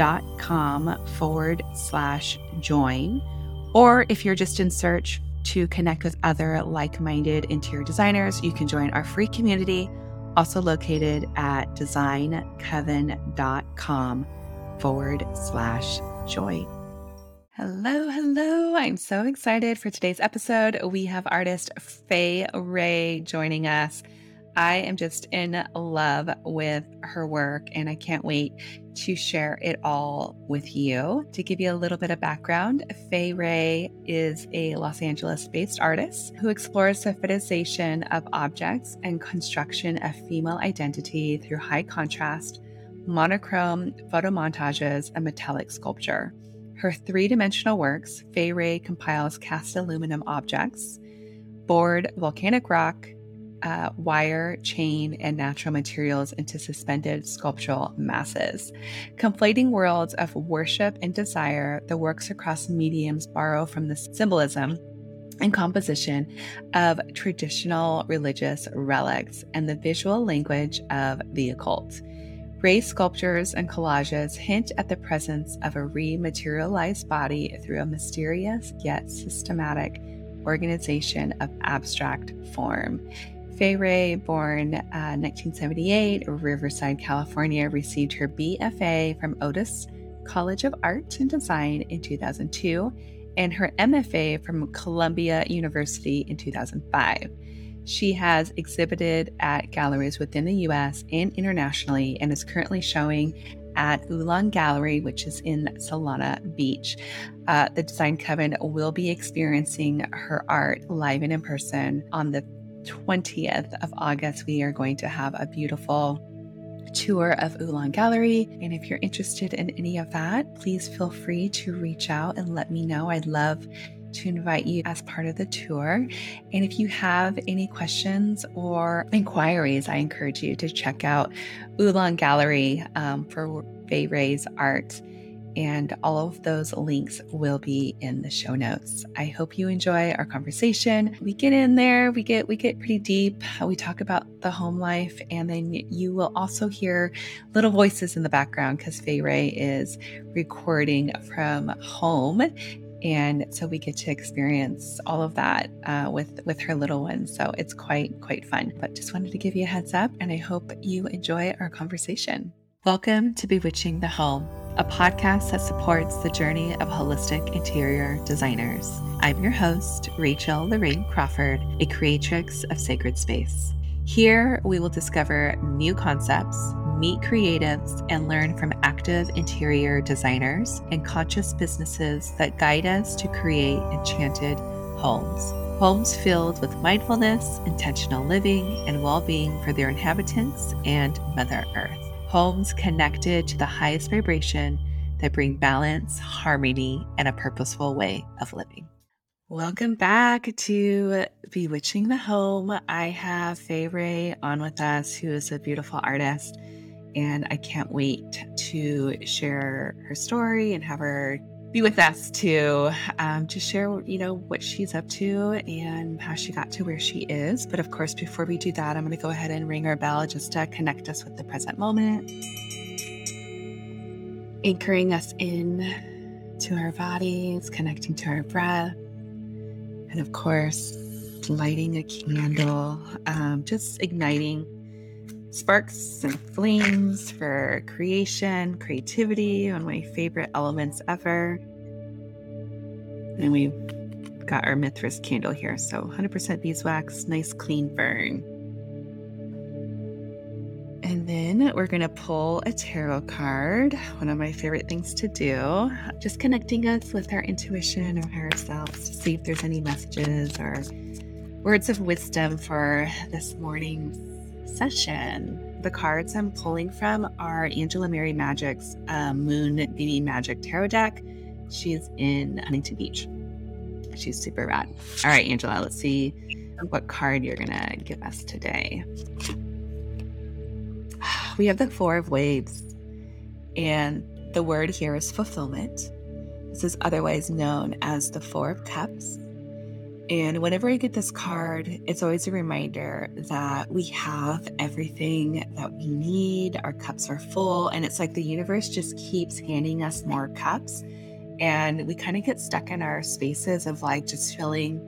designcoven.com forward slash join. Or if you're just in search to connect with other like minded interior designers, you can join our free community, also located at designcoven.com forward slash join. Hello, hello. I'm so excited for today's episode. We have artist Fay Ray joining us. I am just in love with her work and I can't wait to share it all with you. To give you a little bit of background, Fay Ray is a Los Angeles based artist who explores the fetishization of objects and construction of female identity through high contrast, monochrome photo montages, and metallic sculpture. Her three dimensional works, Fay Ray compiles cast aluminum objects, bored volcanic rock, uh, wire, chain, and natural materials into suspended sculptural masses. Conflating worlds of worship and desire, the works across mediums borrow from the symbolism and composition of traditional religious relics and the visual language of the occult. Ray sculptures and collages hint at the presence of a rematerialized body through a mysterious yet systematic organization of abstract form. Fay Ray, born uh, 1978, Riverside, California, received her BFA from Otis College of Art and Design in 2002 and her MFA from Columbia University in 2005. She has exhibited at galleries within the US and internationally and is currently showing at Ulan Gallery, which is in Solana Beach. Uh, the Design Coven will be experiencing her art live and in person on the 20th of August, we are going to have a beautiful tour of Ulan Gallery. And if you're interested in any of that, please feel free to reach out and let me know. I'd love to invite you as part of the tour. And if you have any questions or inquiries, I encourage you to check out Ulan Gallery um, for Fay Ray's art and all of those links will be in the show notes. I hope you enjoy our conversation. We get in there, we get we get pretty deep. We talk about the home life, and then you will also hear little voices in the background because Fay Ray is recording from home. And so we get to experience all of that uh, with with her little ones. So it's quite quite fun. But just wanted to give you a heads up, and I hope you enjoy our conversation. Welcome to Bewitching the Home a podcast that supports the journey of holistic interior designers. I'm your host, Rachel Lorraine Crawford, a creatrix of sacred space. Here, we will discover new concepts, meet creatives, and learn from active interior designers and conscious businesses that guide us to create enchanted homes. Homes filled with mindfulness, intentional living, and well being for their inhabitants and Mother Earth homes connected to the highest vibration that bring balance, harmony, and a purposeful way of living. Welcome back to Bewitching the Home. I have Fay Ray on with us, who is a beautiful artist, and I can't wait to share her story and have her be with us to um, just share, you know, what she's up to and how she got to where she is. But of course, before we do that, I'm going to go ahead and ring our bell just to connect us with the present moment, anchoring us in to our bodies, connecting to our breath, and of course, lighting a candle, um, just igniting sparks and flames for creation, creativity, one of my favorite elements ever. And we've got our Mithras candle here. So 100% beeswax, nice clean burn. And then we're going to pull a tarot card, one of my favorite things to do, just connecting us with our intuition or ourselves to see if there's any messages or words of wisdom for this morning's session. The cards I'm pulling from are Angela Mary Magic's uh, Moon Baby Magic Tarot deck, She's in Huntington Beach. She's super rad. All right, Angela, let's see what card you're going to give us today. We have the Four of Waves, and the word here is fulfillment. This is otherwise known as the Four of Cups. And whenever I get this card, it's always a reminder that we have everything that we need. Our cups are full. And it's like the universe just keeps handing us more cups. And we kind of get stuck in our spaces of like just feeling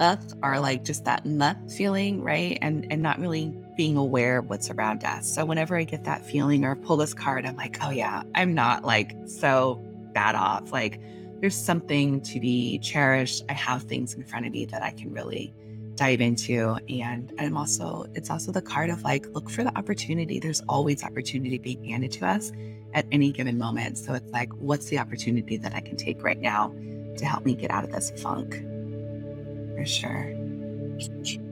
up or like just that nut feeling, right? And and not really being aware of what's around us. So whenever I get that feeling or pull this card, I'm like, oh yeah, I'm not like so bad off. Like there's something to be cherished. I have things in front of me that I can really dive into. And I'm also, it's also the card of like, look for the opportunity. There's always opportunity being handed to us at any given moment. So it's like, what's the opportunity that I can take right now to help me get out of this funk? For sure.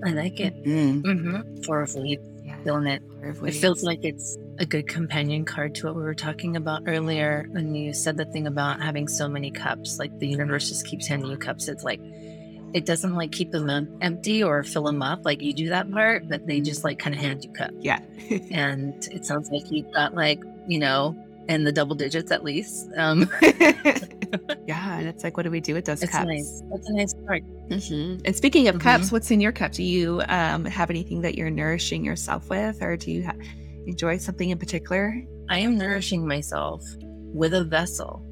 I like it. Mm. Mm-hmm. Four of Waves, yeah. feeling it. It feels like it's a good companion card to what we were talking about earlier when you said the thing about having so many cups. Like the universe just keeps handing you cups. It's like it doesn't like keep them empty or fill them up. Like you do that part, but they just like kind of hand you cups. Yeah. and it sounds like you've got like you know in the double digits at least. Um, yeah, and it's like, what do we do with those it's cups? Nice. That's a nice part. Mm-hmm. And speaking of mm-hmm. cups, what's in your cup? Do you um, have anything that you're nourishing yourself with, or do you ha- enjoy something in particular? I am nourishing myself with a vessel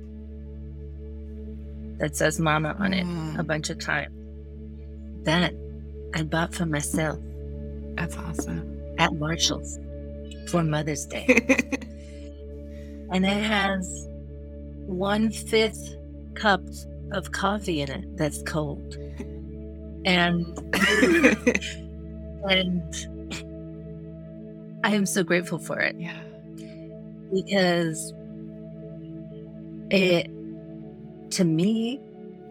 that says mama on it mm. a bunch of times. That I bought for myself. That's awesome. At Marshall's for Mother's Day. and it has one fifth cup of coffee in it that's cold. And and I am so grateful for it. Yeah. Because it, to me,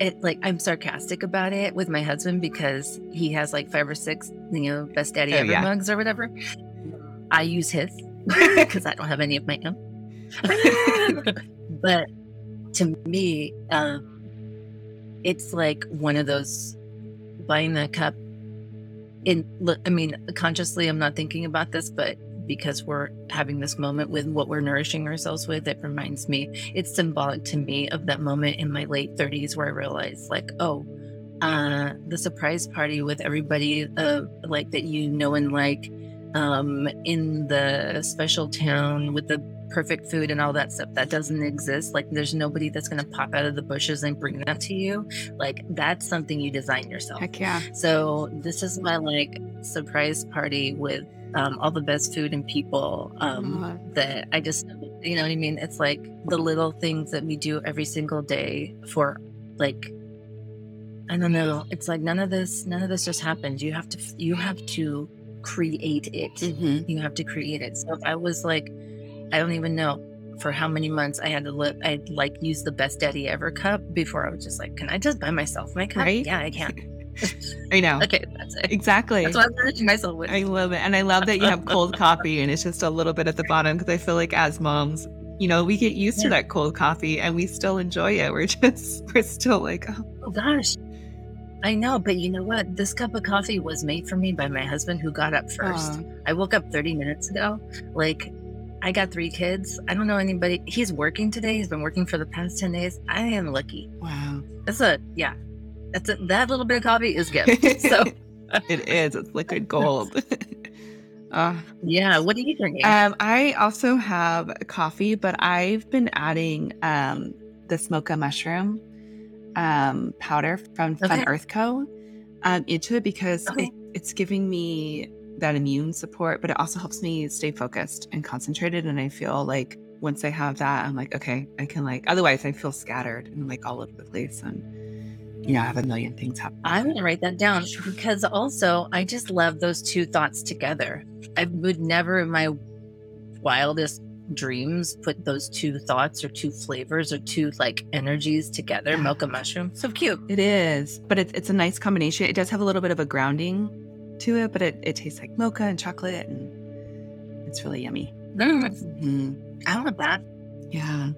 it like I'm sarcastic about it with my husband because he has like five or six, you know, best daddy oh, ever yeah. mugs or whatever. I use his because I don't have any of my own. but to me, um, it's like one of those buying that cup in i mean consciously i'm not thinking about this but because we're having this moment with what we're nourishing ourselves with it reminds me it's symbolic to me of that moment in my late 30s where i realized like oh uh the surprise party with everybody uh like that you know and like um in the special town with the perfect food and all that stuff that doesn't exist. Like there's nobody that's going to pop out of the bushes and bring that to you. Like that's something you design yourself. Heck yeah. So this is my like surprise party with um, all the best food and people um, uh-huh. that i just you know what i mean it's like the little things that we do every single day for like i don't know it's like none of this none of this just happens you have to you have to create it mm-hmm. you have to create it so if i was like I don't even know for how many months I had to live. I'd like use the best daddy ever cup before I was just like, can I just buy myself my cup? Right? Yeah, I can. I know. Okay, that's it. Exactly. That's what I'm encouraging myself with. I love it. And I love that you have cold coffee and it's just a little bit at the bottom because I feel like as moms, you know, we get used yeah. to that cold coffee and we still enjoy it. We're just, we're still like, oh, oh gosh. I know, but you know what? This cup of coffee was made for me by my husband who got up first. I woke up 30 minutes ago. Like, I got three kids. I don't know anybody. He's working today. He's been working for the past 10 days. I am lucky. Wow. That's a, yeah. That's a, that little bit of coffee is good. So it is. It's liquid gold. uh, yeah. What are you drinking? Um, I also have coffee, but I've been adding um, the smoka mushroom um, powder from Fun Earth Co. Um, into it because okay. it, it's giving me that immune support, but it also helps me stay focused and concentrated. And I feel like once I have that, I'm like, okay, I can like, otherwise I feel scattered and like all over the place. And, you know, I have a million things happen. I'm going to write that down because also I just love those two thoughts together. I would never in my wildest dreams put those two thoughts or two flavors or two like energies together yeah. mocha mushroom so cute it is but it's, it's a nice combination it does have a little bit of a grounding to it, but it, it tastes like mocha and chocolate, and it's really yummy. Mm. Mm-hmm. I love that. Yeah.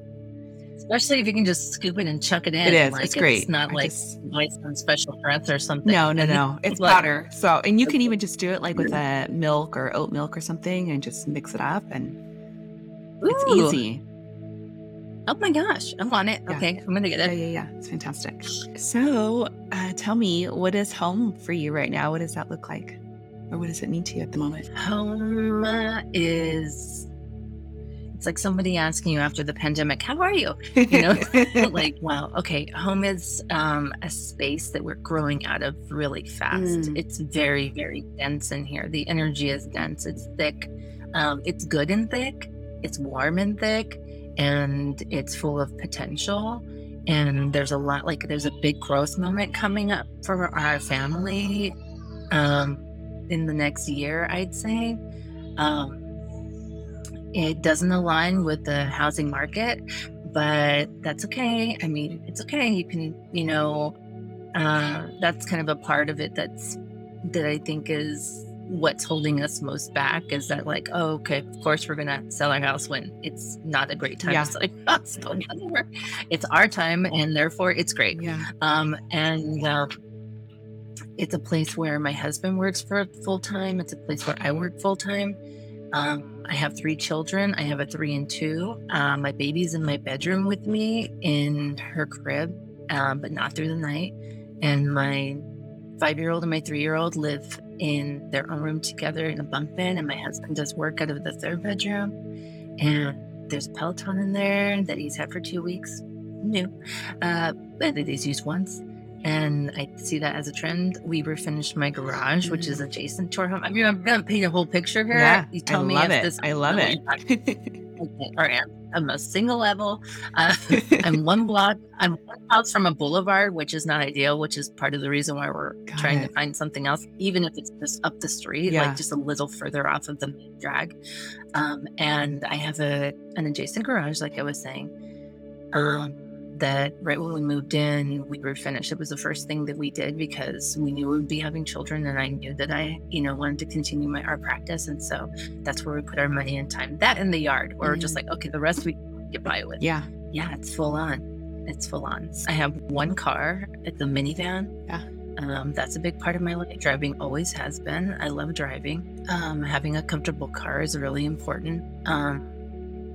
Especially if you can just scoop it and chuck it in. It is. Like, it's great. It's not I like just- nice and special breath or something. No, no, no. It's Like- powder. So, and you can even just do it like with a milk or oat milk or something and just mix it up and it's easy. Oh my gosh, I'm on it. Yeah. Okay, I'm gonna get Yeah, it. yeah, yeah. It's fantastic. So, uh, tell me, what is home for you right now? What does that look like? Or what does it mean to you at the moment? Home is. It's like somebody asking you after the pandemic, "How are you?" You know, like, wow, okay. Home is um, a space that we're growing out of really fast. Mm. It's very, very dense in here. The energy is dense. It's thick. Um, it's good and thick. It's warm and thick, and it's full of potential. And there's a lot, like, there's a big growth moment coming up for our family um, in the next year, I'd say. Um, it doesn't align with the housing market, but that's okay. I mean, it's okay. You can, you know, uh, that's kind of a part of it that's that I think is what's holding us most back is that like, oh, okay, of course we're gonna sell our house when it's not a great time Yeah. to sell our house. But whatever. It's our time, and therefore it's great. yeah. Um, and uh, it's a place where my husband works for full time. It's a place where I work full time. Um, I have three children. I have a three and two. Um, my baby's in my bedroom with me in her crib, um, but not through the night. And my five year old and my three year old live in their own room together in a bunk bed. And my husband does work out of the third bedroom. And there's a Peloton in there that he's had for two weeks. New. Uh, but that he's used once. And I see that as a trend. We refinished my garage, which is adjacent to our home. I mean, I'm gonna paint a whole picture here. Yeah. You tell I me love if it. this I love it. Okay, or am- I'm a single level. Uh, I'm one block. I'm one house from a boulevard, which is not ideal. Which is part of the reason why we're Got trying it. to find something else, even if it's just up the street, Yeah. like just a little further off of the main drag. Um, and I have a an adjacent garage, like I was saying. Um, that right when we moved in, we were finished. It was the first thing that we did because we knew we would be having children, and I knew that I, you know, wanted to continue my art practice, and so that's where we put our money and time. That in the yard, or we're just like, okay, the rest we get by with. yeah. Yeah, it's full on. It's full on. I have one car. It's a minivan. Yeah. Um, that's a big part of my life. Driving always has been. I love driving. Um, having a comfortable car is really important. Um,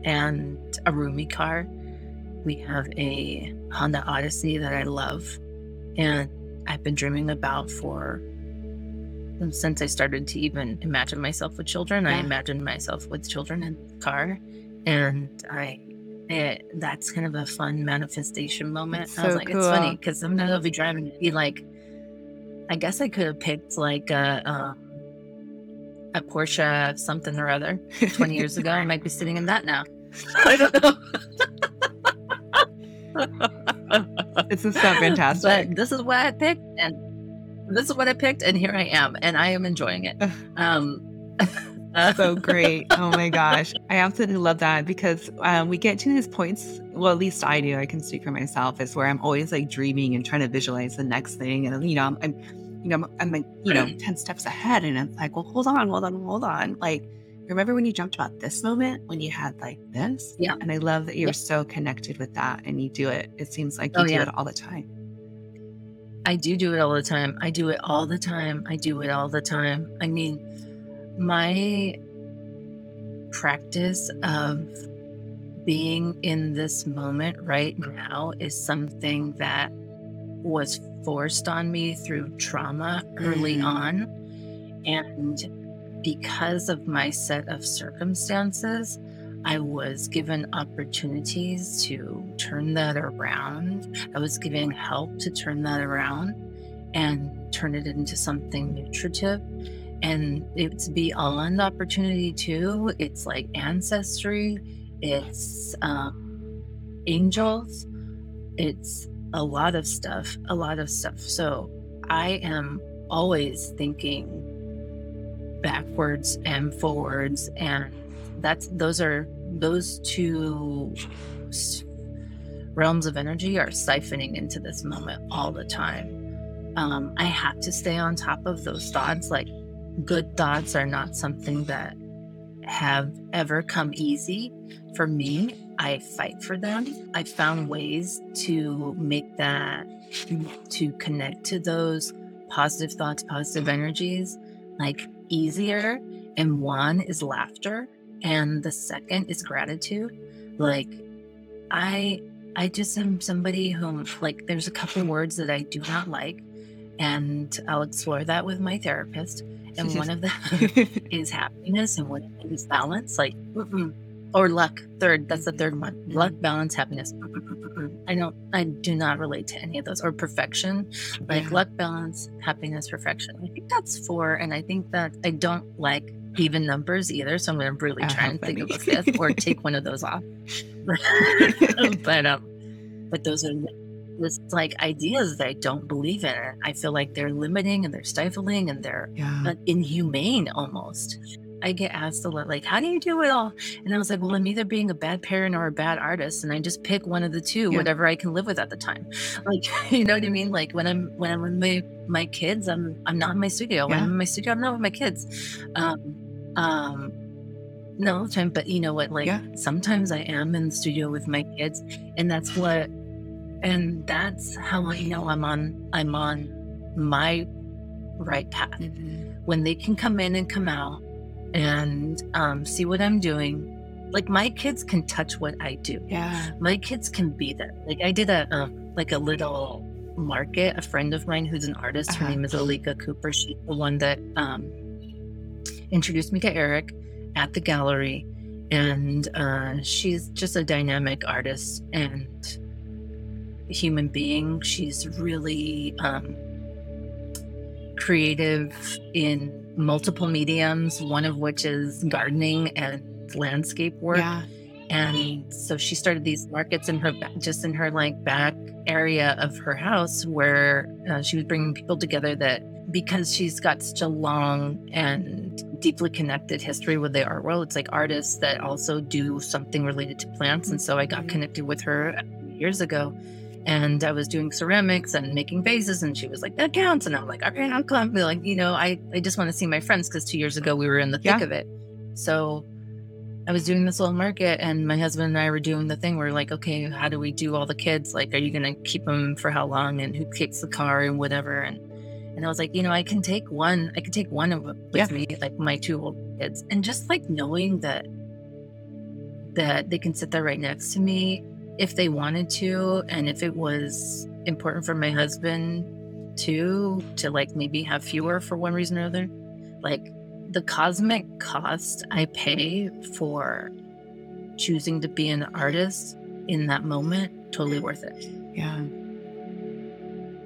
and a roomy car. We have a Honda Odyssey that I love, and I've been dreaming about for since I started to even imagine myself with children. I Yeah. imagined myself with children in the car, and I it, that's kind of a fun manifestation moment. I was so like, it's funny cool. because sometimes I'll be driving and be like, I guess I could have picked like a um, a Porsche something or other 20 years ago. I might be sitting in that now. I don't know. This is so fantastic. But this is what I picked, and this is what I picked, and here I am, and I am enjoying it. Um, so great. Oh my gosh. I absolutely love that because um, we get to these points. Well, at least I do. I can speak for myself, is where I'm always like dreaming and trying to visualize the next thing. And, you know, I'm, I'm you know, I'm, I'm like, you know, 10 steps ahead. And it's like, well, hold on, hold on, hold on. Like, remember when you jumped about this moment when you had like this? Yeah. And I love that you're Yeah. so connected with that and you do it. It seems like you Oh, do yeah. it all the time. I do do it all the time. I do it all the time. I do it all the time. I mean, my practice of being in this moment right now is something that was forced on me through trauma early Mm. on. And because of my set of circumstances, I was given opportunities to turn that around. I was given help to turn that around and turn it into something nutritive. And it's beyond opportunity too. It's like ancestry, it's um, angels, it's a lot of stuff, a lot of stuff. So I am always thinking backwards and forwards and that's those are those two realms of energy are siphoning into this moment all the time. Um, i have to stay on top of those thoughts. Like good thoughts are not something that have ever come easy for me. I fight for them. I found ways to make that, to connect to those positive thoughts, positive energies, like easier. And one is laughter, and the second is gratitude. Like, I, I just am somebody who, like, there's a couple words that I do not like, and I'll explore that with my therapist. And one of them is happiness, and one is balance. Like, mm-mm or luck. Third, that's the third one. Luck, balance, happiness. I don't, I do not relate to any of those or perfection. Like yeah. luck, balance, happiness, perfection. I think that's four. And I think that I don't like even numbers either. So I'm going to really try and think of a fifth or take one of those off. but, um, but those are this like ideas that I don't believe in. I feel like they're limiting and they're stifling and they're yeah. inhumane almost. I get asked a lot, like, how do you do it all? And I was like, well, I'm either being a bad parent or a bad artist. And I just pick one of the two, yeah. whatever I can live with at the time. Like, you know what I mean? Like when I'm, when I'm with my, my kids, I'm, I'm not in my studio. When I'm in my studio, I'm not with my kids. Um, um, no time, but you know what? Like yeah. sometimes I am in the studio with my kids and that's what, and that's how I know I'm on, I'm on my right path. Mm-hmm. When they can come in and come out and um, see what I'm doing. Like my kids can touch what I do. Yeah, my kids can be there. Like I did a uh, like a little market. A friend of mine who's an artist. Uh-huh. Her name is Alika Cooper. She's the one that um, introduced me to Eric at the gallery, and uh, she's just a dynamic artist and human being. She's really um, creative in multiple mediums, one of which is gardening and landscape work. Yeah. And so she started these markets in her just in her like back area of her house where uh, she was bringing people together that because she's got such a long and deeply connected history with the art world, it's like artists that also do something related to plants. And so I got connected with her years ago and I was doing ceramics and making vases, and she was like, "That counts." And I'm like, "Okay, I'll come." Like, you know, I I just want to see my friends because two years ago we were in the thick yeah. of it. So I was doing this little market, and my husband and I were doing the thing. We're like, "Okay, how do we do all the kids? Like, are you gonna keep them for how long? And who takes the car and whatever?" And and I was like, you know, I can take one. I can take one of them with yeah. me, like my two old kids, and just like knowing that that they can sit there right next to me if they wanted to and if it was important for my husband too to like maybe have fewer for one reason or other like the cosmic cost i pay for choosing to be an artist in that moment totally worth it. Yeah.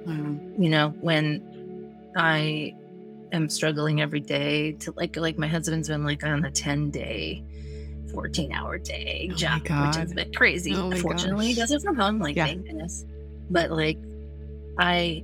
Um, you know when i am struggling every day to like like my husband's been like on a 10 day 14 hour day oh job, which is a bit crazy. Oh Fortunately, he does it from home, like, yeah. thank goodness. But like, I,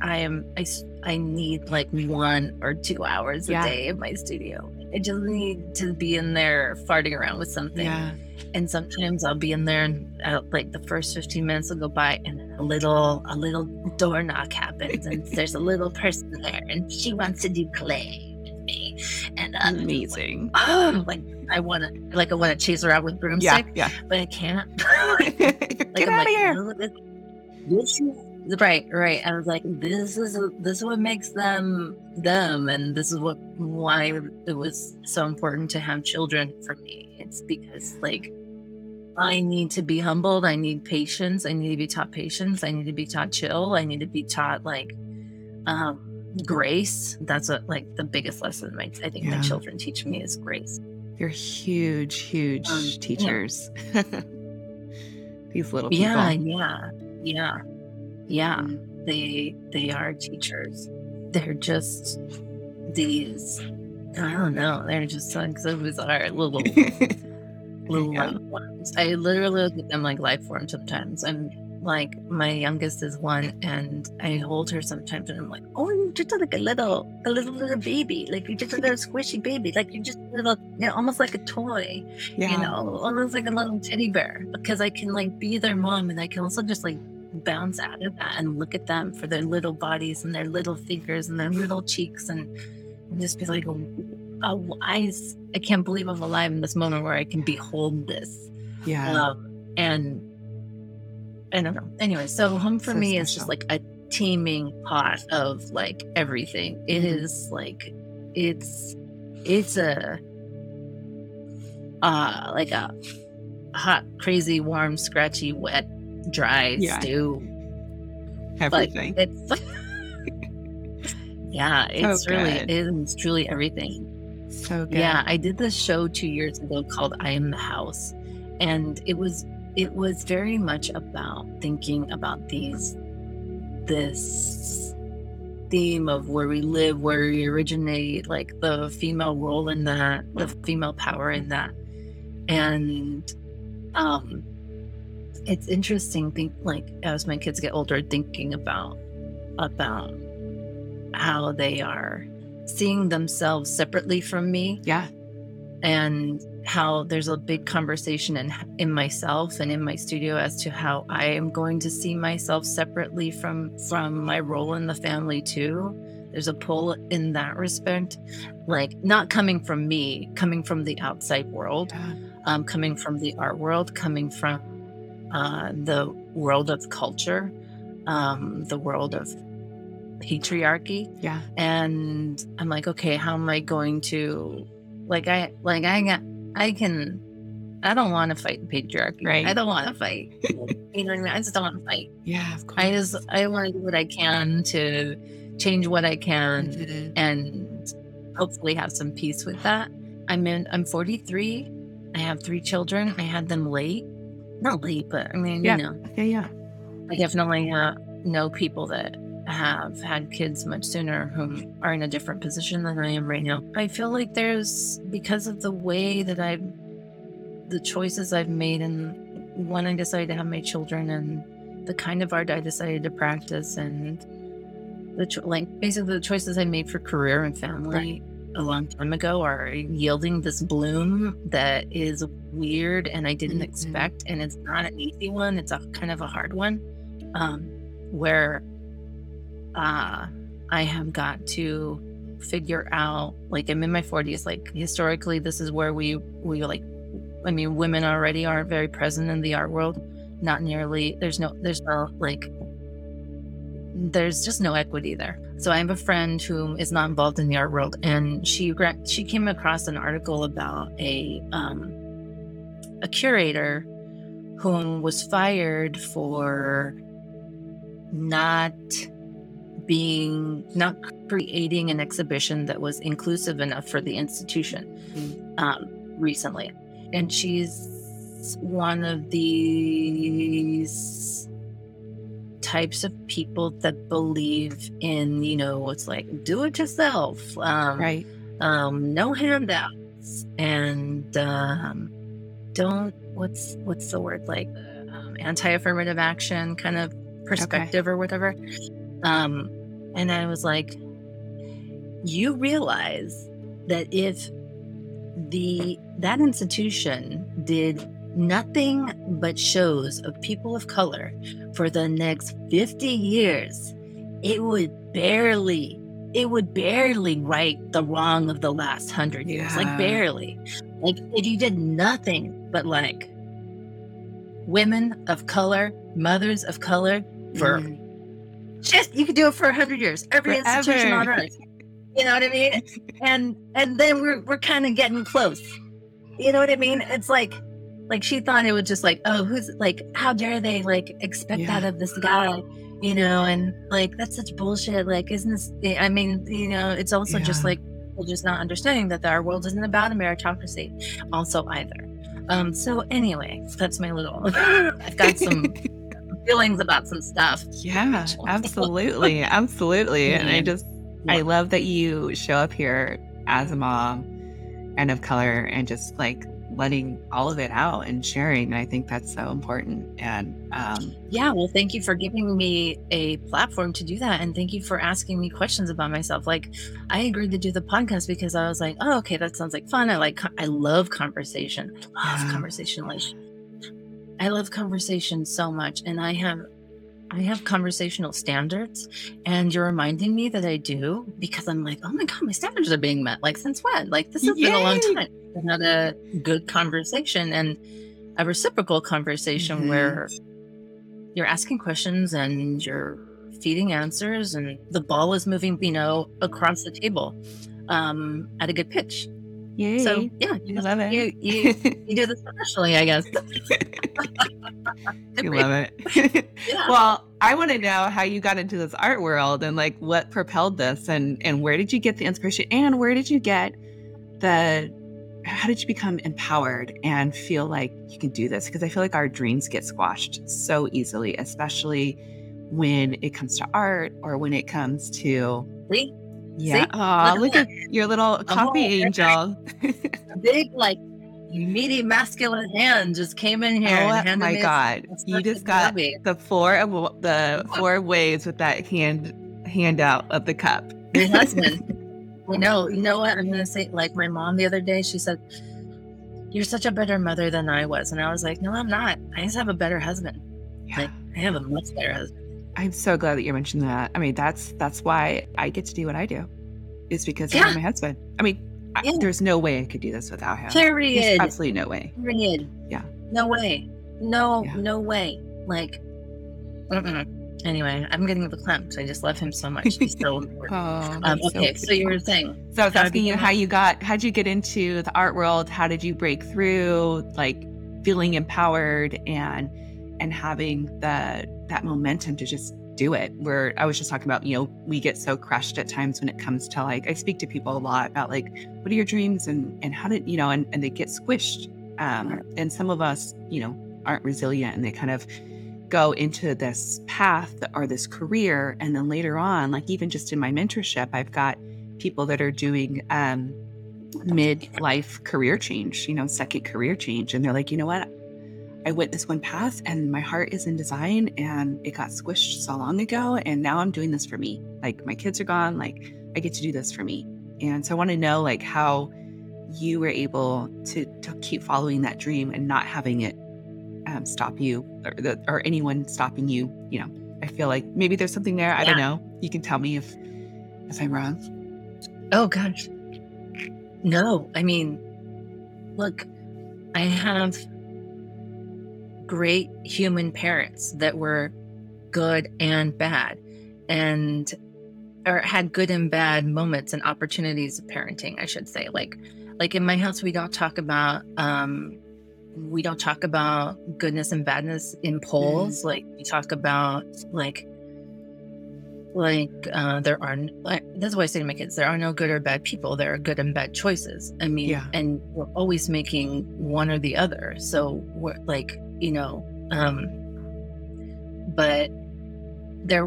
I am, I, I need like one or two hours a yeah. day in my studio. I just need to be in there farting around with something. Yeah. And sometimes I'll be in there and uh, like the first 15 minutes will go by and a little, a little door knock happens and there's a little person there and she wants to do clay me. And amazing. Like, oh, like I want to like I want to chase around with broomstick. Yeah, yeah. But I can't. like, Get out of here. this, is right, right. I was like, this is this is what makes them them, and this is what why it was so important to have children for me. It's because like I need to be humbled. I need patience. I need to be taught patience. I need to be taught chill. I need to be taught like um, grace. That's what like the biggest lesson my, I think yeah. my children teach me is grace. They're huge, huge um, teachers. Yeah. These little people. Yeah, yeah, yeah, yeah. Mm. They they are teachers. They're just these. I don't know. They're just like so bizarre little little yeah. life forms. I literally look at them like life forms sometimes. I'm like my youngest is one and I hold her sometimes and I'm like, oh, you're just like a little, a little, little baby. Like you're just a little squishy baby. Like you're just a little, you know, almost like a toy, yeah. you know, almost like a little teddy bear because I can like be their mom and I can also just like bounce out of that and look at them for their little bodies and their little fingers and their little cheeks and, and just be like, oh, I, I can't believe I'm alive in this moment where I can behold this Yeah. Um, and I don't know. Anyway, so home for So me is just like a teeming pot of like everything. It Mhm. is like it's it's a uh like a hot, crazy, warm, scratchy, wet, dry Yeah. stew. Everything. it's yeah, it's really good. it is truly everything. so good. Yeah, I did this show two years ago called I Am the House. And it was it was very much about thinking about these this theme of where we live, where we originate, like the female role in that, the female power in that. And um it's interesting think like as my kids get older thinking about about how they are seeing themselves separately from me Yeah. And how there's a big conversation in in myself and in my studio as to how I am going to see myself separately from from my role in the family too. There's a pull in that respect, like not coming from me, coming from the outside world, Yeah. um, coming from the art world, coming from uh, the world of culture, um, the world of patriarchy Yeah. and I'm like, okay, how am I going to like I like I got I can I don't want to fight the patriarchy. Right. I don't want to fight. you know what I mean? I just don't want to fight. Yeah. Of course. I just I want to do what I can to change what I can Mhm. and hopefully have some peace with that. I'm in I'm 43. I have three children. I had them late. Not late, but I mean, Yeah. you know, Yeah. Yeah. I definitely uh, know people that have had kids much sooner who are in a different position than I am right now. I feel like there's because of the way that I've the choices I've made and when I decided to have my children and the kind of art I decided to practice and the cho- like basically the choices I made for career and family a long time ago are yielding this bloom that is weird and I didn't Mhm. expect and it's not an easy one it's a kind of a hard one um, where uh, I have got to figure out like I'm in my 40s like historically this is where we we like I mean women already aren't very present in the art world. Not nearly there's no there's no like there's just no equity there. So I have a friend who is not involved in the art world and she she came across an article about a um a curator whom was fired for not being not creating an exhibition that was inclusive enough for the institution um, recently. And she's one of these types of people that believe in you know what's like do it yourself um, Right. um, no handouts and um, don't what's what's the word like um, anti-affirmative action kind of perspective or whatever um, and i was like you realize that if the that institution did nothing but shows of people of color for the next 50 years it would barely it would barely right the wrong of the last 100 years Yeah. like barely like if you did nothing but like women of color mothers of color for Mhm. Just you could do it for 100 years. Every institution on earth. You know what i mean? And and then we're we're kind of getting close. You know what i mean? It's like like she thought it was just like oh who's like how dare they like expect Yeah. that of this guy? You know and like that's such bullshit. Like isn't this i mean you know it's also just Yeah. like people just not understanding that our world isn't about a meritocracy also either. Um so anyway that's my little i've got some feelings about some stuff Yeah, absolutely. Absolutely. And I just, I love that you show up here as a mom and of color and just like letting all of it out and sharing. And I think that's so important. And um, Yeah, well, thank you for giving me a platform to do that. And thank you for asking me questions about myself. Like, I agreed to do the podcast because I was like, oh, okay, that sounds like fun. I like, I love conversation. I love Yeah. conversation. Like, I love conversation so much. And I have, I have conversational standards. And you're reminding me that I do because I'm like, oh my God, my standards are being met. Like, since when? Like, this has been a long time. I've had a good conversation. And, a reciprocal conversation mm-hmm. where you're asking questions and you're feeding answers and the ball is moving, you know, across the table um, at a good pitch. Yay. So yeah, you love it. You, you, you do this professionally, I guess. you love it. yeah. Well, I want to know how you got into this art world and like what propelled this and and where did you get the inspiration and where did you get the how did you become empowered and feel like you can do this? Because I feel like our dreams get squashed so easily, especially when it comes to art or when it comes to See? Yeah. Oh, look, at your little coffee angel. big, like meaty masculine hand just came in here. Oh my god! You just got the four of the four waves with that hand handout of the cup. Your husband. you know, you know what? I'm gonna say. Like my mom the other day, she said, "You're such a better mother than I was," and I was like, "No, I'm not. I just have a better husband. Yeah. Like, I have a much better husband." I'm so glad that you mentioned that. I mean, that's that's why I get to do what I do. Is because yeah. of my husband. I mean, yeah. I, there's no way I could do this without him. Period. There's absolutely no way. Period. Yeah. No way. No. Yeah. No way. Like. Mm-mm. Anyway, I'm getting the clamps. I just love him so much. He's so important. oh, um, okay, so, so, you were saying. So I was asking you how you got. How'd you get into the art world? How did you break through? Like feeling empowered and and having the that momentum to just do it. Where I was just talking about, you know, we get so crushed at times when it comes to like, I speak to people a lot about like, what are your dreams and, and how did, you know, and, and they get squished. Um, and some of us, you know, aren't resilient and they kind of go into this path or this career. And then later on, like even just in my mentorship, I've got people that are doing, um, mid-life career change, you know, second career change. And they're like, you know what? I went this one path and my heart is in design and it got squished so long ago. And now I'm doing this for me. Like my kids are gone. Like I get to do this for me. And so I want to know like how you were able to, to keep following that dream and not having it um, stop you or, the, or anyone stopping you. You know, I feel like maybe there's something there. I yeah. don't know. You can tell me if, if I'm wrong. Oh gosh. No, I mean, look, I have great human parents that were good and bad and or had good and bad moments and opportunities of parenting i should say. Like like in my house we don't talk about um we don't talk about goodness and badness in polls. Mm-hmm. like we talk about like like uh, there are like that's why I say to my kids there are no good or bad people. There are good and bad choices. I mean yeah. and we're always making one or the other. So we're like you know. Um, but there,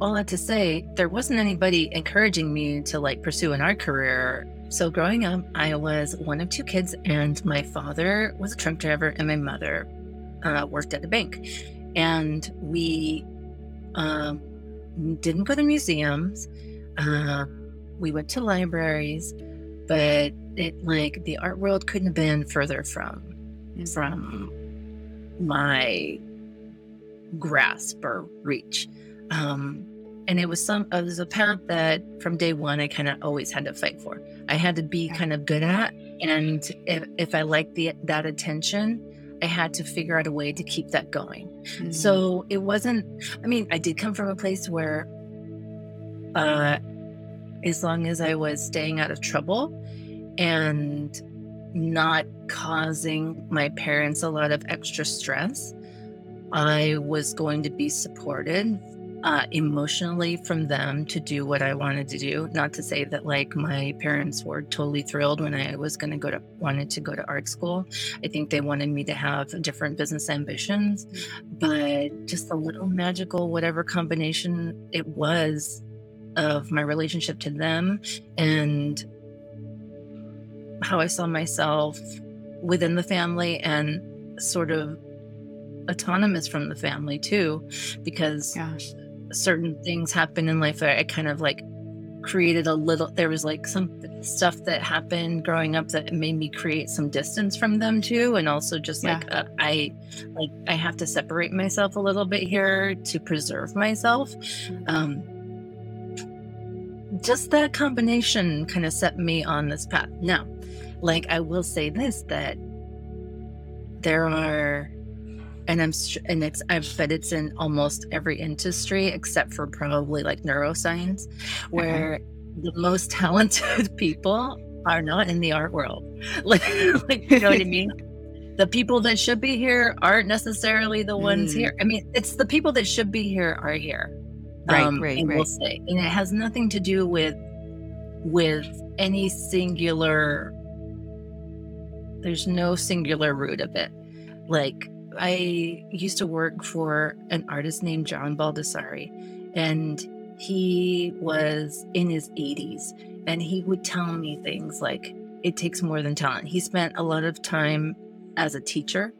all that to say, there wasn't anybody encouraging me to like pursue an art career. So growing up, I was one of two kids, and my father was a truck driver, and my mother uh, worked at a bank. And we um, didn't go to museums. Uh, we went to libraries, but it like the art world couldn't have been further from from my grasp or reach. Um, and it was some it was a path that from day one I kind of always had to fight for. I had to be kind of good at, and if if I liked the that attention, I had to figure out a way to keep that going. Mm-hmm. So it wasn't. I mean, I did come from a place where, uh, as long as I was staying out of trouble, and not causing my parents a lot of extra stress. I was going to be supported uh, emotionally from them to do what I wanted to do. Not to say that like my parents were totally thrilled when I was going to go to wanted to go to art school. I think they wanted me to have different business ambitions, but just a little magical whatever combination it was of my relationship to them and how I saw myself within the family and sort of autonomous from the family too, because Gosh. certain things happen in life that I kind of like created a little there was like some stuff that happened growing up that made me create some distance from them too and also just like yeah. uh, i like i have to separate myself a little bit here to preserve myself mm-hmm. um just that combination kind of set me on this path now like, I will say this that there are and I'm and it's I've bet it's in almost every industry except for probably like neuroscience, where okay. the most talented people are not in the art world. Like, like you know what I mean? The people that should be here aren't necessarily the ones mm. here. I mean, it's the people that should be here are here. Right, um, right, and right. We'll say, and it has nothing to do with with any singular. There's no singular root of it. Like I used to work for an artist named John Baldessari, and he was in his 80s, and he would tell me things like, it takes more than talent. He spent a lot of time as a teacher,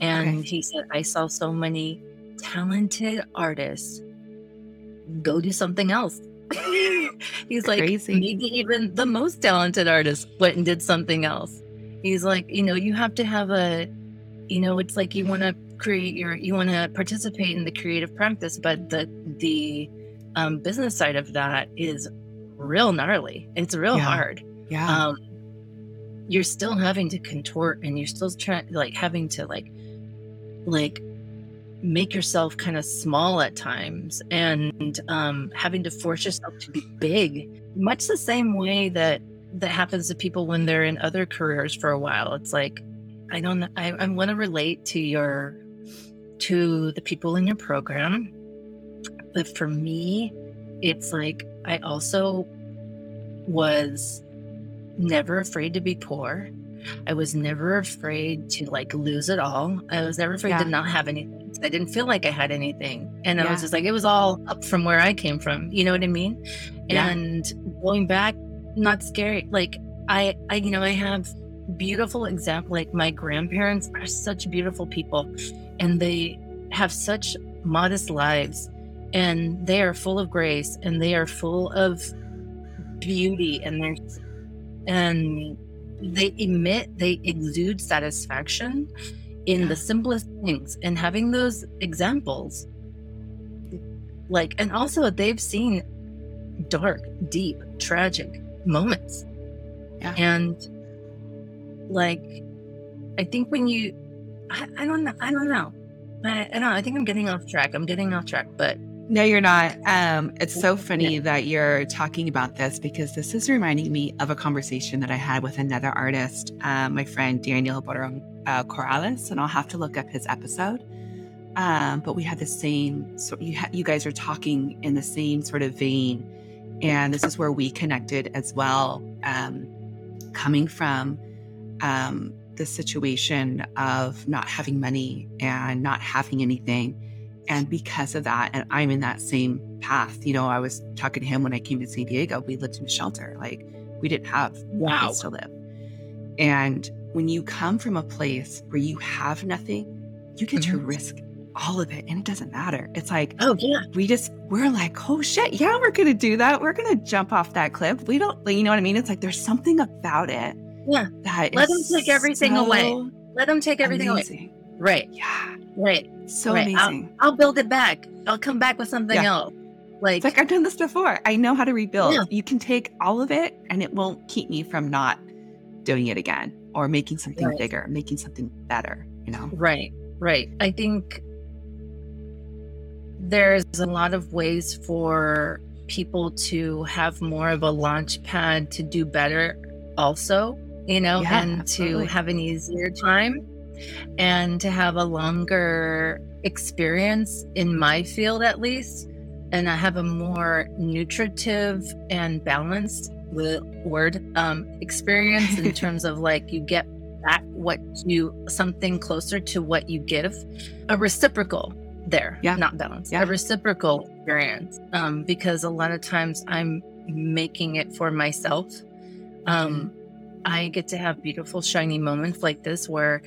and okay. he said, I saw so many talented artists go do something else. He's like, Crazy. maybe even the most talented artists went and did something else. He's like, you know, you have to have a you know it's like you want to create your you want to participate in the creative practice but the the um, business side of that is real gnarly it's real yeah. hard yeah um, you're still having to contort and you're still trying like having to like like make yourself kind of small at times and um, having to force yourself to be big much the same way that that happens to people when they're in other careers for a while it's like I don't I, I want to relate to your to the people in your program. But for me, it's like I also was never afraid to be poor. I was never afraid to like lose it all. I was never afraid yeah. to not have anything. I didn't feel like I had anything. And yeah. I was just like, it was all up from where I came from. You know what I mean? Yeah. And going back, not scary. Like I, I, you know, I have beautiful example. Like my grandparents are such beautiful people and they have such modest lives and they are full of grace and they are full of beauty and they're and they emit they exude satisfaction in the simplest things. And having those examples like and also they've seen dark deep tragic moments. Yeah. and like i think when you i, I don't know i don't know. I, I don't know i think i'm getting off track. I'm getting off track but no you're not um it's so funny yeah. that you're talking about this because this is reminding me of a conversation that i had with another artist uh, my friend daniel Boron, uh, corrales and i'll have to look up his episode um, but we had the same so you, ha- you guys are talking in the same sort of vein and this is where we connected as well um, coming from um, the situation of not having money and not having anything. And because of that, and I'm in that same path, you know, I was talking to him when I came to San Diego, we lived in a shelter. Like we didn't have wow. place to live. And when you come from a place where you have nothing, you get mm-hmm. to risk all of it and it doesn't matter. It's like, oh, yeah. We just, we're like, oh shit, yeah, we're going to do that. We're going to jump off that cliff. We don't, you know what I mean? It's like there's something about it yeah. That Let them take everything so away. Let them take everything amazing. away. Right. Yeah. Right. So right. amazing. I'll, I'll, build it back. I'll come back with something yeah. else. Like, it's like I've done this before. I know how to rebuild. Yeah. You can take all of it and it won't keep me from not doing it again or making something right. bigger, making something better, you know? Right. Right. I think there's a lot of ways for people to have more of a launch pad to do better also you know, yeah, and absolutely. to have an easier time and to have a longer experience in my field at least and i have a more nutritive and balanced word um, experience in terms of like you get back what you something closer to what you give a reciprocal there yeah. not balance yeah. a reciprocal experience um, because a lot of times i'm making it for myself. Um, mm-hmm I get to have beautiful, shiny moments like this where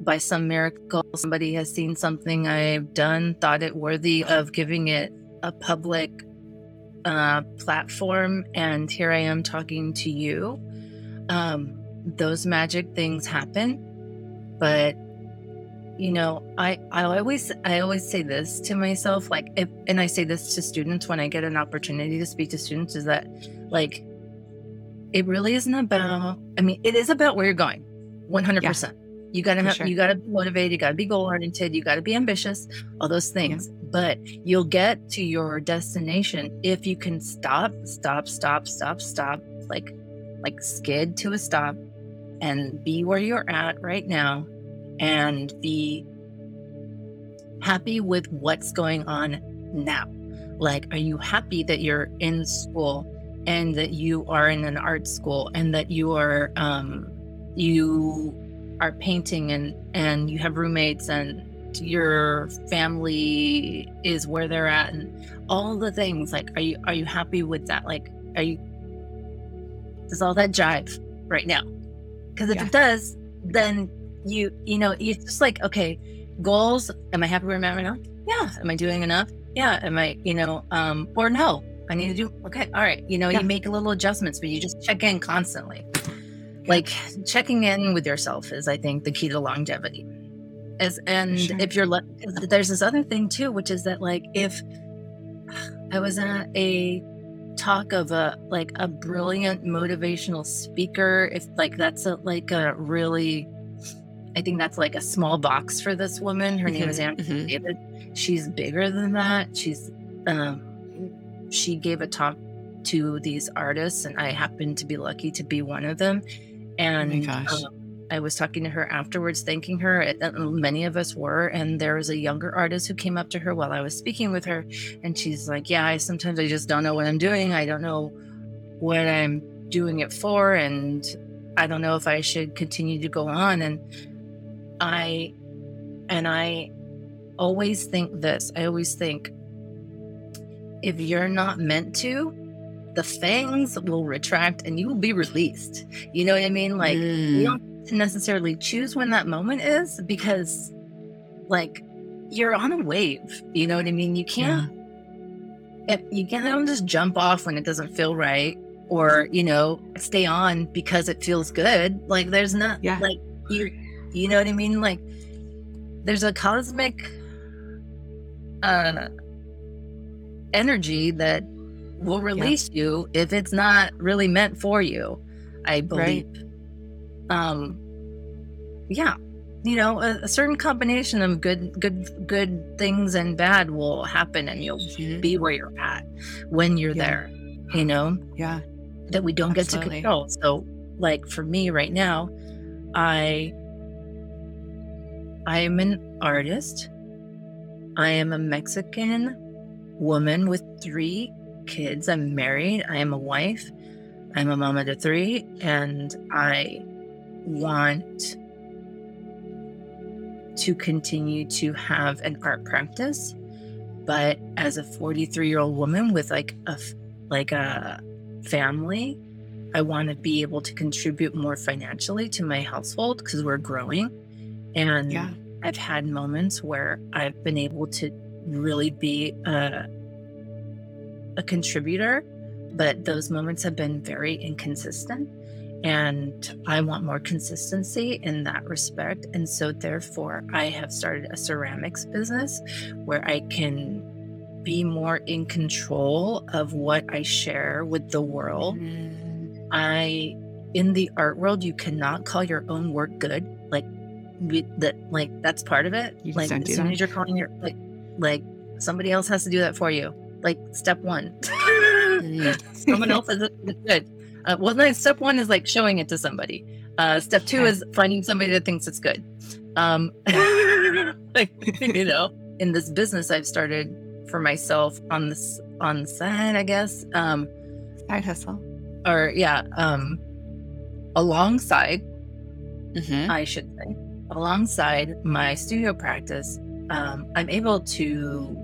by some miracle somebody has seen something I've done, thought it worthy of giving it a public uh, platform, and here I am talking to you. Um, those magic things happen, but you know, I I always I always say this to myself, like if, and I say this to students when I get an opportunity to speak to students, is that like it really isn't about, I mean, it is about where you're going 100%. You gotta have, sure. you gotta be motivated, you gotta be goal oriented, you gotta be ambitious, all those things. Yeah. But you'll get to your destination if you can stop, stop, stop, stop, stop, like like skid to a stop and be where you're at right now and be happy with what's going on now. Like, are you happy that you're in school and that you are in an art school and that you are um, you are painting and and you have roommates and your family is where they're at and all the things like are you are you happy with that? Like are you does all that jive right now? Because if yeah. it does then you you know it's just like okay goals am i happy where i'm at right now? Yeah. Am i doing enough? Yeah. Am i you know um or no i need to do okay all right you know yeah. you make a little adjustments but you just check in constantly like checking in with yourself is i think the key to longevity as and sure. if you're le- there's this other thing too which is that like if i was at a talk of a like a brilliant motivational speaker if like that's a like a really I think that's like a small box for this woman. Her mm-hmm, name is mm-hmm, Anne mm-hmm. David. She's bigger than that. She's um she gave a talk to these artists and I happened to be lucky to be one of them. And oh um, I was talking to her afterwards, thanking her. Many of us were. And there was a younger artist who came up to her while I was speaking with her. And she's like, Yeah, I sometimes I just don't know what I'm doing. I don't know what I'm doing it for. And I don't know if I should continue to go on. And I, and I always think this I always think if you're not meant to, the fangs will retract and you will be released. You know what I mean? Like, mm. you don't necessarily choose when that moment is because, like, you're on a wave. You know what I mean? You can't. Yeah. You can't just jump off when it doesn't feel right or you know stay on because it feels good like there's not yeah like you you know what I mean? Like there's a cosmic uh energy that will release yeah. you if it's not really meant for you, I believe. Right. Um yeah. You know, a, a, certain combination of good good good things and bad will happen and you'll mm-hmm. be where you're at when you're yeah. there. You know? Yeah. That we don't Absolutely. get to control. So like for me right now, I I am an artist. I am a Mexican woman with three kids. I'm married. I am a wife. I'm a mama to three. And I want to continue to have an art practice. But as a 43 year old woman with like a like a family, I want to be able to contribute more financially to my household because we're growing. And yeah. I've had moments where I've been able to really be a, a contributor, but those moments have been very inconsistent. And I want more consistency in that respect. And so, therefore, I have started a ceramics business where I can be more in control of what I share with the world. Mm. I, in the art world, you cannot call your own work good. Like, that like that's part of it. You like as soon as you're calling your like like somebody else has to do that for you. Like step one, mm. someone else is good. Uh, well, no, step one is like showing it to somebody. Uh, step two is finding somebody that thinks it's good. Um, like, you know, in this business I've started for myself on this on the side, I guess. Um, side hustle, or yeah, um, alongside, mm-hmm. I should say alongside my studio practice, um, I'm able to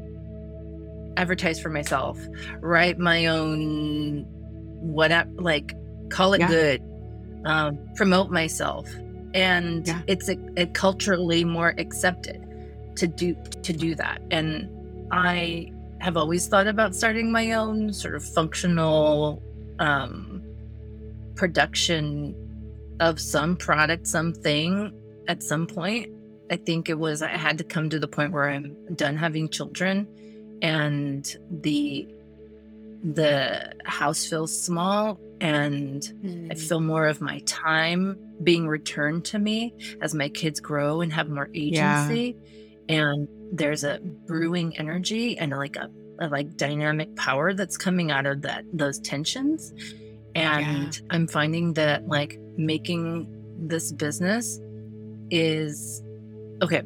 advertise for myself, write my own what like call it yeah. good, um, promote myself, and yeah. it's a, a culturally more accepted to do to do that. And I have always thought about starting my own sort of functional um, production of some product, something at some point. I think it was I had to come to the point where I'm done having children and the the house feels small and mm. I feel more of my time being returned to me as my kids grow and have more agency. Yeah. And there's a brewing energy and like a, a, like dynamic power that's coming out of that those tensions. And yeah. I'm finding that like making this business is okay.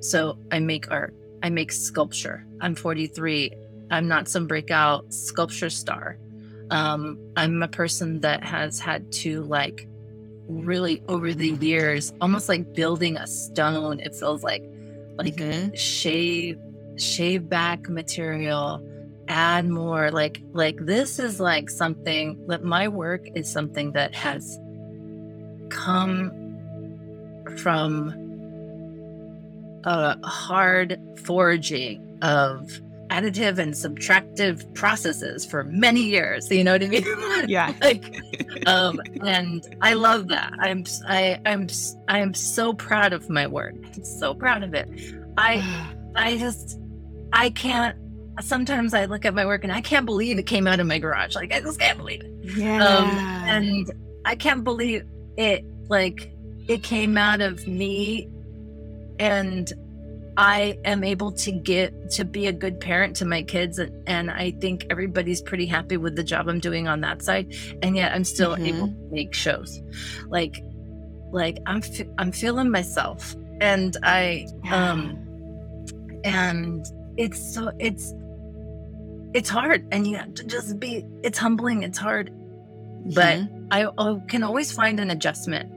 So I make art. I make sculpture. I'm 43. I'm not some breakout sculpture star. Um, I'm a person that has had to like really over the years, almost like building a stone. It feels like like mm-hmm. shave shave back material, add more. Like like this is like something that my work is something that has come from a hard forging of additive and subtractive processes for many years. You know what I mean? Yeah. like, um, and I love that. I'm, I, I'm, I am so proud of my work. I'm so proud of it. I, I just, I can't. Sometimes I look at my work and I can't believe it came out of my garage. Like I just can't believe it. Yeah. Um, and I can't believe it. Like it came out of me and I am able to get to be a good parent to my kids, and, and, I think everybody's pretty happy with the job I'm doing on that side. And yet, I'm still mm-hmm. able to make shows, like, like I'm I'm feeling myself, and I yeah. um, and it's so it's it's hard, and you have to just be. It's humbling. It's hard, mm-hmm. but I, I can always find an adjustment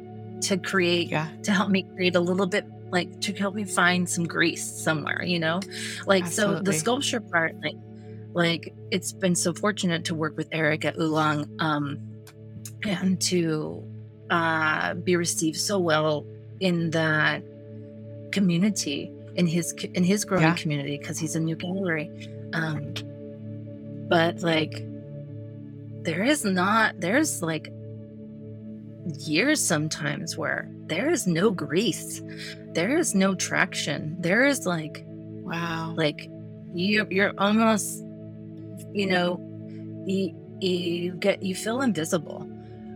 to create yeah. to help me create a little bit like to help me find some grease somewhere, you know? Like Absolutely. so the sculpture part, like like it's been so fortunate to work with Eric at Oolong um and to uh be received so well in that community in his in his growing yeah. community because he's a new gallery um but like there is not there's like years sometimes where there is no grease there is no traction there is like wow. like you you're almost you know you, you get you feel invisible.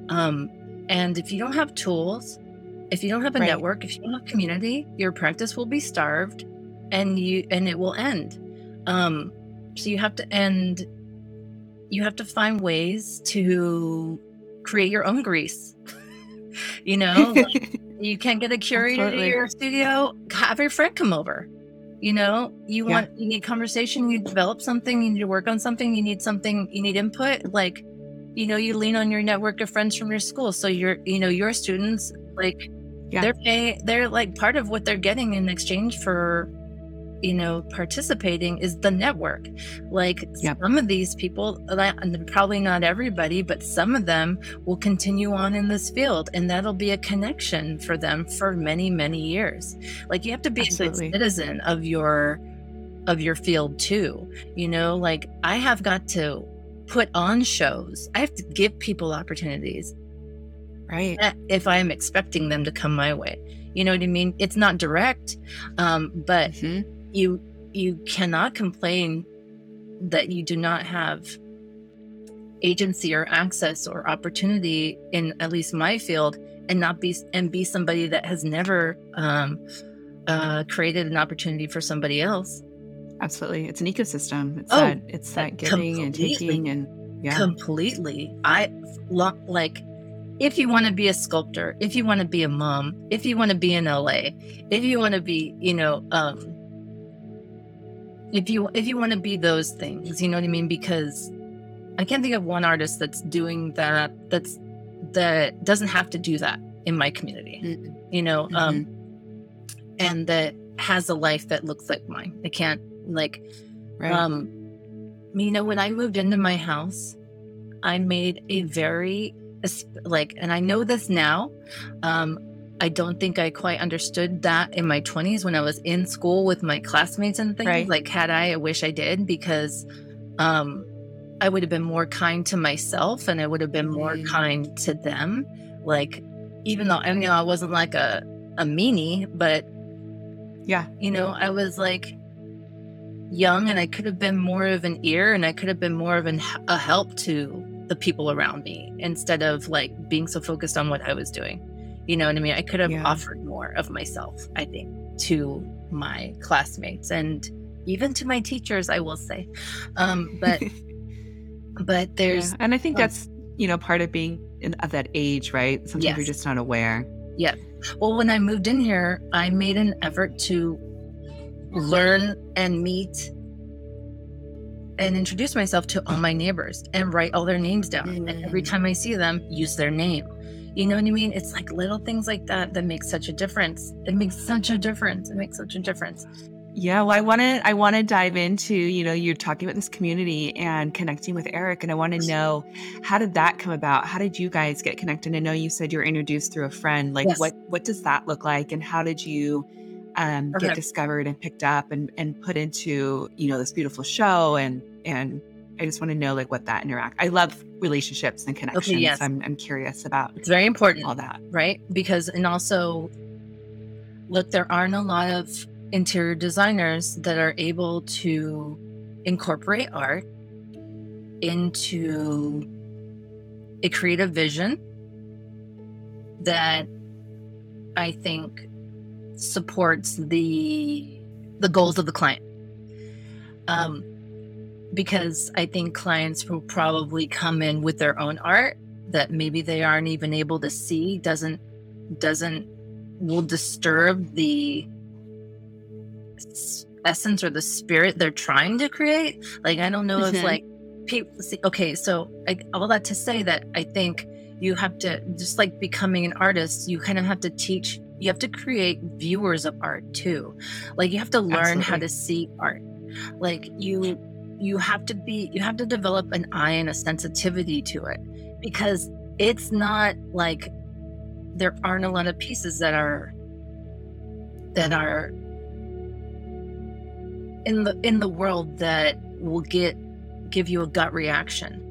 Um and if you don't have tools if you don't have a right. network if you don't have community your practice will be starved and you and it will end. Um so you have to end you have to find ways to create your own grease you know, you can't get a curator Absolutely. to your studio, have your friend come over. You know, you yeah. want you need conversation, you develop something, you need to work on something, you need something, you need input. Like, you know, you lean on your network of friends from your school. So you're, you know, your students like yeah. they're pay, they're like part of what they're getting in exchange for you know participating is the network. Like yep. some of these people probably not everybody but some of them will continue on in this field and that'll be a connection for them for many many years. Like you have to be Absolutely. a citizen of your of your field too. You know like i have got to put on shows. I have to give people opportunities right. if i'm expecting them to come my way. You know what i mean? It's not direct um, but mm-hmm you you cannot complain that you do not have agency or access or opportunity in at least my field and not be and be somebody that has never um, uh, created an opportunity for somebody else. Absolutely. It's an ecosystem. It's oh, that it's that giving and taking and yeah. Completely. I like if you want to be a sculptor if you want to be a mom if you want to be in la if you want to be you know um, if you if you want to be those things you know what i mean because i can't think of one artist that's doing that that's that doesn't have to do that in my community mm-hmm. you know mm-hmm. um and that has a life that looks like mine i can't like right. um you know when i moved into my house i made a very like and i know this now um I don't think I quite understood that in my 20s when I was in school with my classmates and things. Right. Like, had I, I wish I did because um, I would have been more kind to myself and I would have been more mm. kind to them. Like, even though I mean, I wasn't like a, a meanie, but yeah, you know, I was like young and I could have been more of an ear and I could have been more of an, a help to the people around me instead of like being so focused on what I was doing. You know what I mean? I could have yeah. offered more of myself, I think, to my classmates and even to my teachers, I will say. Um, but but there's yeah. and I think um, that's you know part of being in, of that age, right? Sometimes yes. you're just not aware. Yeah. Well, when I moved in here, I made an effort to learn and meet and introduce myself to all my neighbors and write all their names down. Mm. And every mm. time I see them, use their name. You know what I mean? It's like little things like that that make such a difference. It makes such a difference. It makes such a difference. Yeah, well, I want to I want to dive into you know you're talking about this community and connecting with Eric, and I want to know how did that come about? How did you guys get connected? I know you said you were introduced through a friend. Like, yes. what what does that look like, and how did you um, okay. get discovered and picked up and and put into you know this beautiful show? And and I just want to know like what that interact. I love relationships and connections. Okay, yes. I'm I'm curious about. It's very important, all that, right? Because and also, look, there aren't a lot of interior designers that are able to incorporate art into a creative vision that I think supports the the goals of the client. Um, because I think clients will probably come in with their own art that maybe they aren't even able to see doesn't doesn't will disturb the essence or the spirit they're trying to create. Like I don't know mm-hmm. if like people see. Okay, so I, all that to say that I think you have to just like becoming an artist. You kind of have to teach. You have to create viewers of art too. Like you have to learn Absolutely. how to see art. Like you you have to be you have to develop an eye and a sensitivity to it because it's not like there aren't a lot of pieces that are that are in the in the world that will get give you a gut reaction.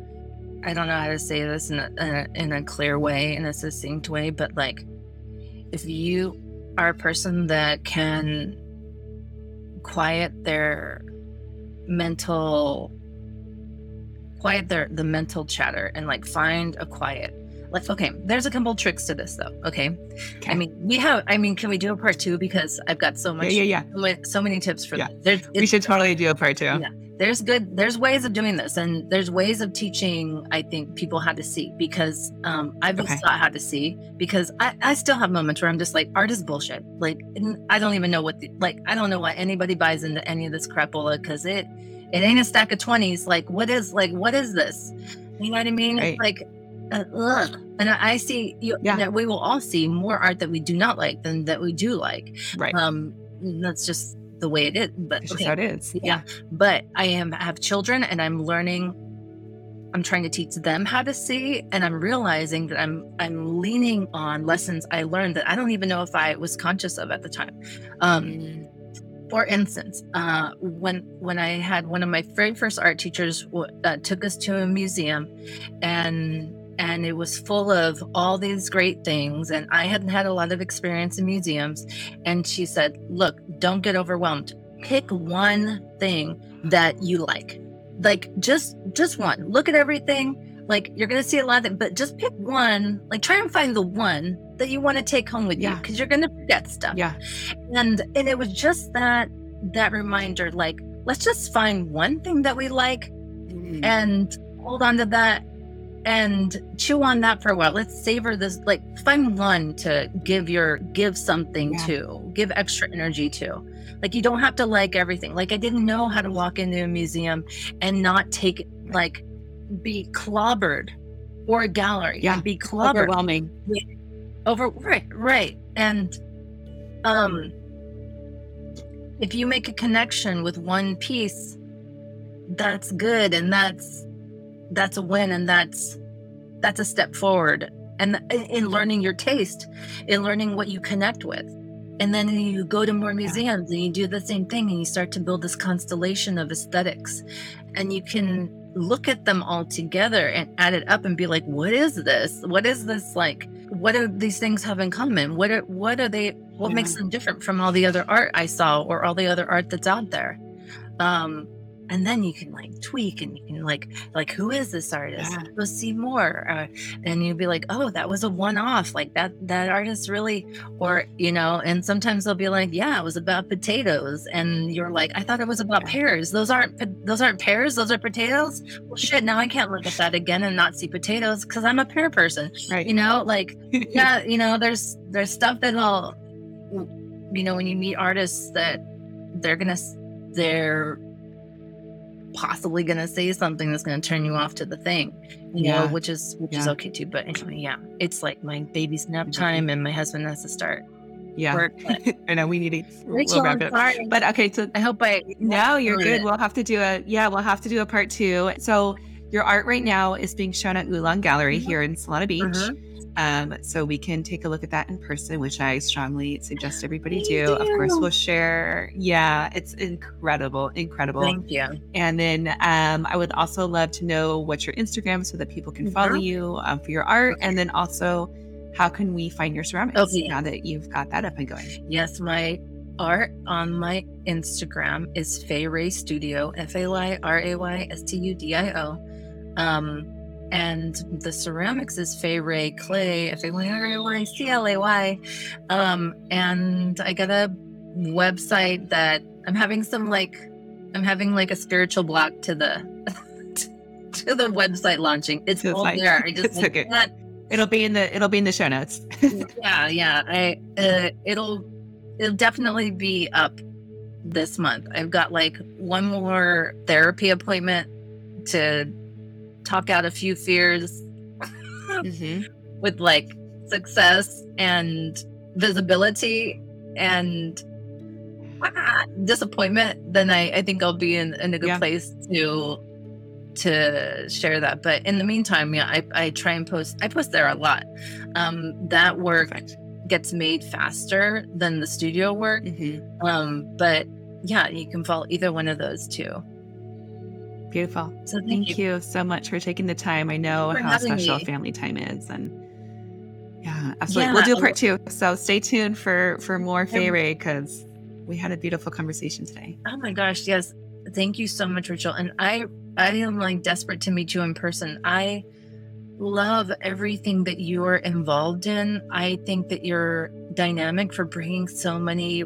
I don't know how to say this in a, in a, clear way, in a succinct way, but like if you are a person that can quiet their mental quiet their the mental chatter and like find a quiet like okay there's a couple tricks to this though okay? okay? i mean we have i mean can we do a part two because i've got so much yeah yeah, yeah. so many tips for yeah. There's, we should totally do a part two yeah there's good there's ways of doing this and there's ways of teaching i think people how to see because um, i've okay. taught how to see because I, I still have moments where i'm just like art is bullshit like i don't even know what the, like i don't know why anybody buys into any of this crapola because it it ain't a stack of 20s like what is like what is this you know what i mean right. like uh, ugh. And I see you, yeah. that we will all see more art that we do not like than that we do like. Right. Um, that's just the way it is. But it's okay. how it is. Yeah. yeah. But I am I have children and I'm learning. I'm trying to teach them how to see, and I'm realizing that I'm I'm leaning on lessons I learned that I don't even know if I was conscious of at the time. Um, mm. For instance, uh, when when I had one of my very first art teachers uh, took us to a museum, and and it was full of all these great things and i hadn't had a lot of experience in museums and she said look don't get overwhelmed. Pick one thing that you like. Like just just one. Look at everything. Like you're gonna see a lot of it but just pick one. Like try and find the one that you want to take home with yeah. you because you're gonna forget stuff. Yeah. And and it was just that that reminder like let's just find one thing that we like mm. and hold on to that and chew on that for a while. Let's savor this. Like find one to give your give something yeah. to, give extra energy to. Like you don't have to like everything. Like I didn't know how to walk into a museum and not take like be clobbered or a gallery. Yeah, be clobbered. Overwhelming. Over right, right. And um if you make a connection with one piece, that's good and that's that's a win and that's that's a step forward. And in learning your taste in learning what you connect with. And then you go to more museums and you do the same thing and you start to build this constellation of aesthetics. And you can look at them all together and add it up and be like what is this? What is this like what do these things have in common? What are what are they what yeah. makes them different from all the other art i saw or all the other art that's out there? Um and then you can like tweak and you can like like who is this artist Yeah. go see more uh, and you'd be like oh that was a one-off like that that artist really or you know and sometimes they'll be like yeah it was about potatoes and you're like i thought it was about pears those aren't those aren't pears those are potatoes well shit now i can't look at that again and not see potatoes because i'm a pear person Right. you know like yeah you know there's there's stuff that'll you know when you meet artists that they're gonna they're possibly gonna say something that's gonna turn you off to the thing you know which is which is okay too but anyway yeah it's like my baby's nap time and my husband has to start yeah. work I know we need to Rachel, we'll wrap it up. But okay, so i hope i No, you're good. it. We'll have to do a yeah, we'll have to do a part two. So your art right now is being shown at Oolong Gallery Mhm. here in Solana Beach. Mhm. Um, so we can take a look at that in person, which I strongly suggest everybody Me do. Of course, we'll share. Yeah, it's incredible, incredible. thank you And then um, I would also love to know what's your Instagram so that people can follow Mhm. you um, for your art. Okay. And then also, how can we find your ceramics Okay. now that you've got that up and going? Yes, my art on my Instagram is Fay Ray Studio, F A Y R A Y S T U D I O. Um, and the ceramics is Fay Ray Clay, F A Y R A Y C L A Y. Um, and I got a website that I'm having some like, I'm having like a spiritual block to the. To the website launching, it's the all there. I just It's okay. can't It'll be in the it'll be in the show notes. yeah yeah i uh, it'll it'll definitely be up this month i've got like one more therapy appointment to talk out a few fears Mhm. with like success and visibility and ah, disappointment then i i think i'll be in, in a good Yeah. place to to share that but in the meantime yeah i i try and post i post there a lot um that work Perfect. gets made faster than the studio work. Mhm. Um, but yeah, you can follow either one of those too. Beautiful. So thank, Thank you. you so much for taking the time. I know how special me. family time is, and yeah, absolutely. Yeah, we'll do part two. So stay tuned for for more Fay Ray because we had a beautiful conversation today. Oh my gosh, yes. Thank you so much, Rachel. And I I am like desperate to meet you in person. I love everything that you're involved in. I think that you're dynamic for bringing so many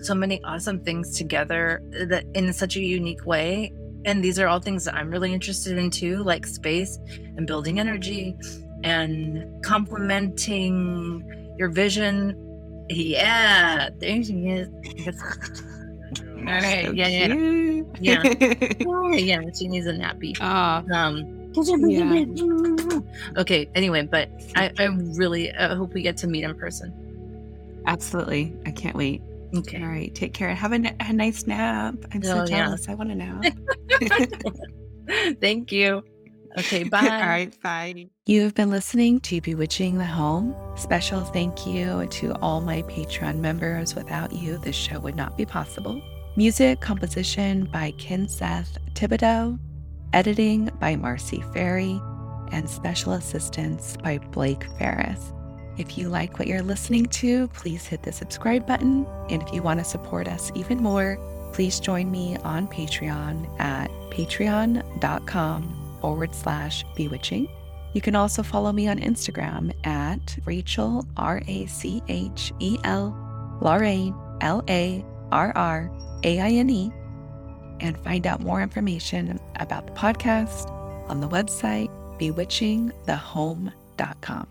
so many awesome things together uh, that in such a unique way. And these are all things that I'm really interested in too, like space and building energy and complementing your vision. Yeah, there she is. All right, So yeah, yeah. cute. Yeah. Oh, yeah, she needs a nappy. Aw, Um, Yeah. okay. Anyway, but I, I really uh, hope we get to meet in person. absolutely. I can't wait. Okay. All right. Take care. Have a, n- a nice nap. I'm so Oh, yeah. jealous. I want to know. Thank you. Okay. Bye. All right. Bye. You've been listening to Bewitching the Home. Special thank you to all my Patreon members. Without you, this show would not be possible. Music composition by Ken Seth Thibodeau, editing by Marcy Ferry, and special assistance by Blake Ferris. If you like what you're listening to, please hit the subscribe button. And if you want to support us even more, please join me on Patreon at patreon.com forward slash bewitching. You can also follow me on Instagram at Rachel, R A C H E L, Larraine, L A R R A I N E, and find out more information about the podcast on the website bewitchingthehome.com.